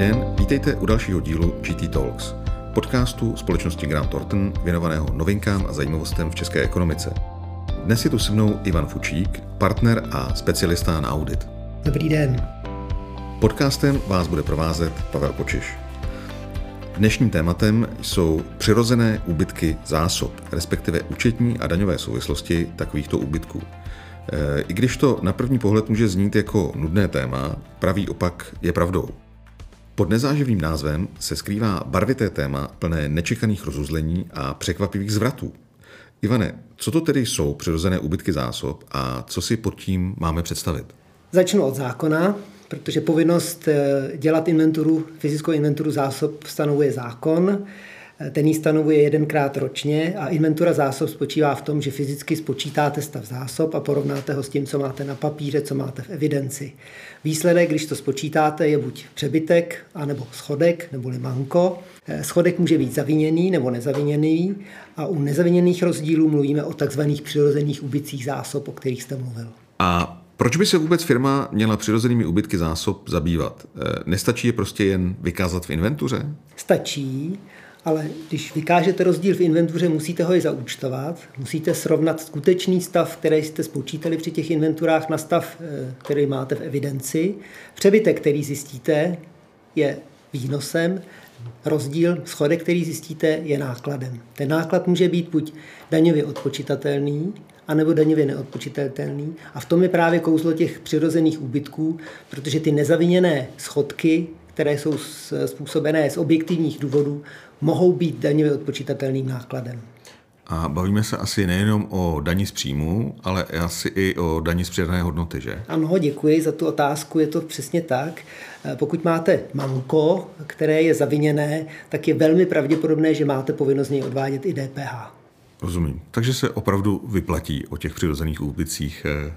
den, vítejte u dalšího dílu GT Talks, podcastu společnosti Grant Thornton věnovaného novinkám a zajímavostem v české ekonomice. Dnes je tu se mnou Ivan Fučík, partner a specialista na audit. Dobrý den. Podcastem vás bude provázet Pavel Kočiš. Dnešním tématem jsou přirozené úbytky zásob, respektive účetní a daňové souvislosti takovýchto úbytků. E, I když to na první pohled může znít jako nudné téma, pravý opak je pravdou. Pod nezáživým názvem se skrývá barvité téma plné nečekaných rozuzlení a překvapivých zvratů. Ivane, co to tedy jsou přirozené úbytky zásob a co si pod tím máme představit? Začnu od zákona, protože povinnost eh, dělat inventuru, fyzickou inventuru zásob stanovuje zákon. Ten ji stanovuje jedenkrát ročně a inventura zásob spočívá v tom, že fyzicky spočítáte stav zásob a porovnáte ho s tím, co máte na papíře, co máte v evidenci. Výsledek, když to spočítáte, je buď přebytek, anebo schodek, nebo manko. Eh, schodek může být zaviněný nebo nezaviněný a u nezaviněných rozdílů mluvíme o takzvaných přirozených ubicích zásob, o kterých jste mluvil. A proč by se vůbec firma měla přirozenými úbytky zásob zabývat? Eh, nestačí je prostě jen vykázat v inventuře? Stačí, ale když vykážete rozdíl v inventuře, musíte ho i zaúčtovat, musíte srovnat skutečný stav, který jste spočítali při těch inventurách na stav, eh, který máte v evidenci. Přebytek, který zjistíte, je výnosem, rozdíl, schodek, který zjistíte, je nákladem. Ten náklad může být buď daňově odpočitatelný, anebo daňově neodpočitatelný. A v tom je právě kouzlo těch přirozených úbytků, protože ty nezaviněné schodky, které jsou způsobené z objektivních důvodů, mohou být daňově odpočítatelným nákladem. A bavíme se asi nejenom o daní z příjmu, ale asi i o daní z přidané hodnoty, že? Ano, děkuji za tu otázku, je to přesně tak. Pokud máte manko, které je zaviněné, tak je velmi pravděpodobné, že máte povinnost z něj odvádět i DPH. Rozumím. Takže se opravdu vyplatí o těch přirozených úbytcích e, e,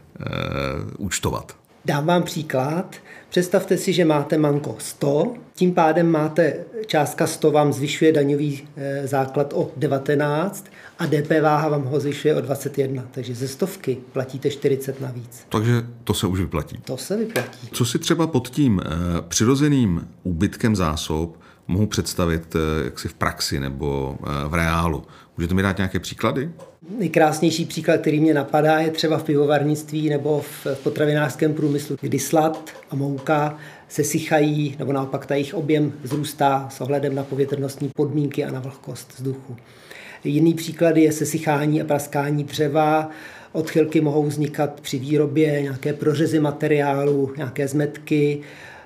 účtovat. Dám vám příklad. Představte si, že máte manko 100, tím pádem máte částka 100 vám zvyšuje daňový eh, základ o 19 a DPH vám ho zvyšuje o 21. Takže ze stovky platíte 40 navíc. Takže to se už vyplatí. To se vyplatí. Co si třeba pod tím eh, přirozeným úbytkem zásob mohu představit eh, jaksi v praxi nebo v reálu? Můžete mi dát nějaké příklady? Nejkrásnější příklad, který mě napadá, je třeba v pivovarnictví nebo v potravinářském průmyslu, kdy slad a mouka se sychají, nebo naopak ta jejich objem zrůstá s ohledem na povětrnostní podmínky a na vlhkost vzduchu. Jiný příklad je sesychání a praskání dřeva, Odchylky mohou vznikat při výrobě, nějaké prořezy materiálu, nějaké zmetky.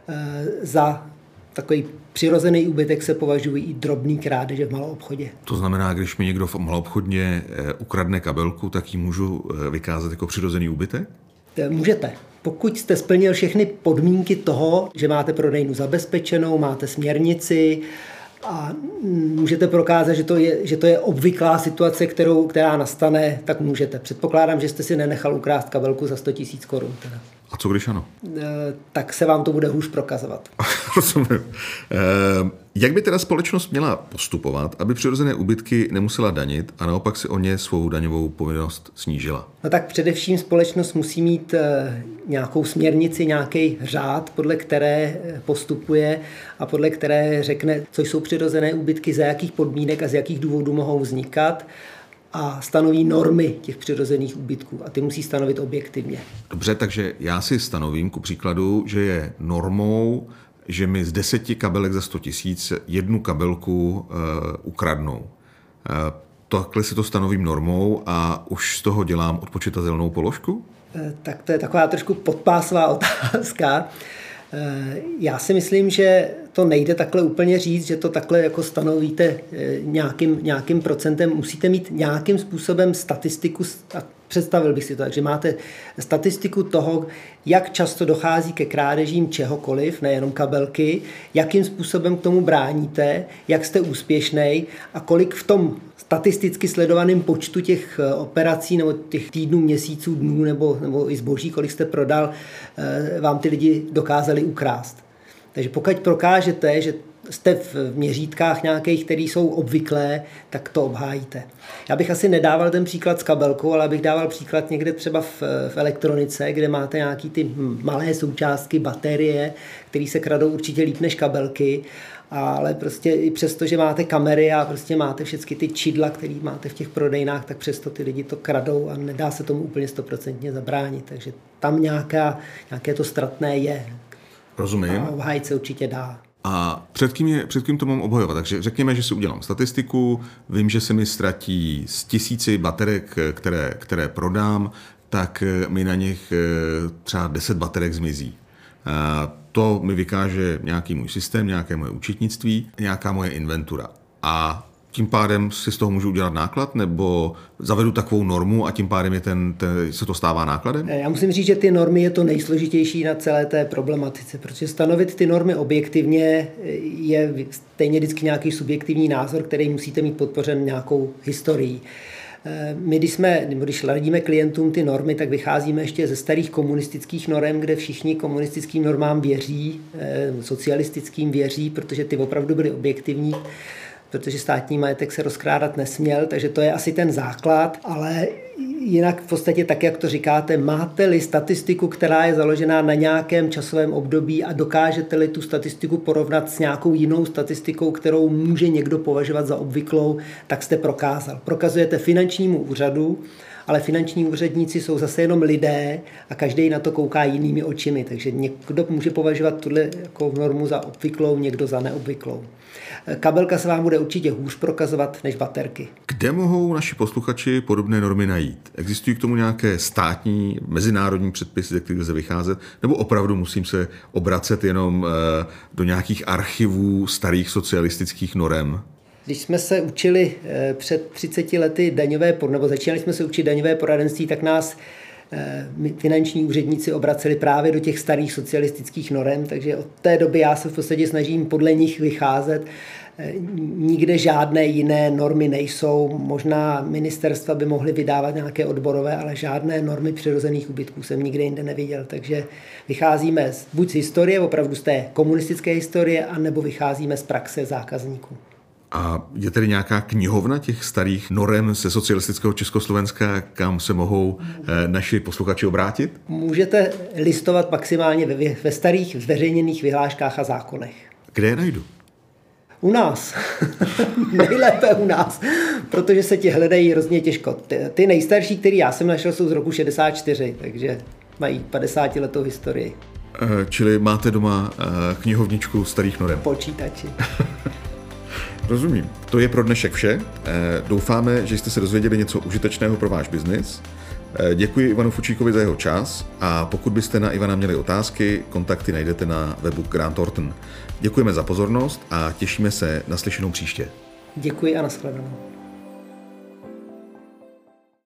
E, za takový přirozený úbytek se považují i drobný krádeže v malou obchodě. To znamená, když mi někdo v obchodně eh, ukradne kabelku, tak ji můžu eh, vykázat jako přirozený úbytek? Můžete. Pokud jste splnil všechny podmínky toho, že máte prodejnu zabezpečenou, máte směrnici, a můžete prokázat, že to je, že to je obvyklá situace, kterou, která nastane, tak můžete. Předpokládám, že jste si nenechal ukrást kabelku za 100 000 korun. Teda. A co když ano? E, tak se vám to bude hůř prokazovat. Rozumím. E, jak by teda společnost měla postupovat, aby přirozené úbytky nemusela danit a naopak si o ně svou daňovou povinnost snížila? No tak především společnost musí mít e, nějakou směrnici, nějaký řád, podle které postupuje a podle které řekne, co jsou přirozené úbytky, za jakých podmínek a z jakých důvodů mohou vznikat a stanoví normy těch přirozených úbytků a ty musí stanovit objektivně. Dobře, takže já si stanovím ku příkladu, že je normou, že mi z deseti kabelek za 100 tisíc jednu kabelku uh, ukradnou. Uh, takhle si to stanovím normou a už z toho dělám odpočitatelnou položku? Tak to je taková trošku podpásová otázka. Já si myslím, že to nejde takhle úplně říct, že to takhle jako stanovíte eh, nějakým, nějakým procentem. Musíte mít nějakým způsobem statistiku, představil bych si to, takže máte statistiku toho, jak často dochází ke krádežím čehokoliv, nejenom kabelky, jakým způsobem k tomu bráníte, jak jste úspěšný a kolik v tom statisticky sledovaném počtu těch eh, operací nebo těch týdnů, měsíců, dnů nebo, nebo i zboží, kolik jste prodal, eh, vám ty lidi dokázali ukrást. Takže pokud prokážete, že jste v měřítkách nějakých, které jsou obvyklé, tak to obhájíte. Já bych asi nedával ten příklad s kabelkou, ale bych dával příklad někde třeba v, v elektronice, kde máte nějaký ty malé součástky, baterie, které se kradou určitě líp než kabelky ale prostě i přesto, že máte kamery a prostě máte všechny ty čidla, které máte v těch prodejnách, tak přesto ty lidi to kradou a nedá se tomu úplně stoprocentně zabránit. Takže tam nějaká, nějaké to ztratné je. Rozumím. A obhájit se určitě dá. A před kým, je, před kým to mám obhajovat? Takže řekněme, že si udělám statistiku, vím, že se mi ztratí z tisíci baterek, které, které prodám, tak mi na nich eh, třeba 10 baterek zmizí. To mi vykáže nějaký můj systém, nějaké moje účetnictví, nějaká moje inventura. A tím pádem si z toho můžu udělat náklad, nebo zavedu takovou normu a tím pádem je ten, ten, se to stává nákladem? Já musím říct, že ty normy je to nejsložitější na celé té problematice, protože stanovit ty normy objektivně je stejně vždycky nějaký subjektivní názor, který musíte mít podpořen nějakou historií. My, když, jsme, když radíme klientům ty normy, tak vycházíme ještě ze starých komunistických norm, kde všichni komunistickým normám věří, eh, socialistickým věří, protože ty opravdu byly objektivní protože státní majetek se rozkrádat nesměl, takže to je asi ten základ, ale jinak v podstatě tak, jak to říkáte, máte-li statistiku, která je založená na nějakém časovém období a dokážete-li tu statistiku porovnat s nějakou jinou statistikou, kterou může někdo považovat za obvyklou, tak jste prokázal. Prokazujete finančnímu úřadu, ale finanční úředníci jsou zase jenom lidé a každý na to kouká jinými očimi, takže někdo může považovat tuhle jako normu za obvyklou, někdo za neobvyklou. Kabelka se vám bude určitě hůř prokazovat než baterky. Kde mohou naši posluchači podobné normy najít? Existují k tomu nějaké státní, mezinárodní předpisy, ze kterých lze vycházet? Nebo opravdu musím se obracet jenom eh, do nějakých archivů starých socialistických norem? Když jsme se učili eh, před 30 lety daňové, nebo začínali jsme se učit daňové poradenství, tak nás eh, finanční úředníci obraceli právě do těch starých socialistických norem, takže od té doby já se v podstatě snažím podle nich vycházet. Eh, nikde žádné jiné normy nejsou. Možná ministerstva by mohly vydávat nějaké odborové, ale žádné normy přirozených ubytků jsem nikde jinde neviděl. Takže vycházíme buď z historie, opravdu z té komunistické historie, anebo vycházíme z praxe zákazníků. A je tedy nějaká knihovna těch starých norem ze socialistického Československa, kam se mohou eh, naši posluchači obrátit? Můžete listovat maximálně ve, ve starých zveřejněných vyhláškách a zákonech. Kde je najdu? U nás. Nejlépe u nás, protože se ti hledají hrozně těžko. Ty, ty nejstarší, který já jsem našel, jsou z roku 64, takže mají 50 letou historii. Eh, čili máte doma eh, knihovničku starých norem? Počítači. Rozumím. To je pro dnešek vše. Eh, doufáme, že jste se dozvěděli něco užitečného pro váš biznis. Eh, děkuji Ivanu Fučíkovi za jeho čas a pokud byste na Ivana měli otázky, kontakty najdete na webu Grant Thornton. Děkujeme za pozornost a těšíme se na slyšenou příště. Děkuji a nashledanou.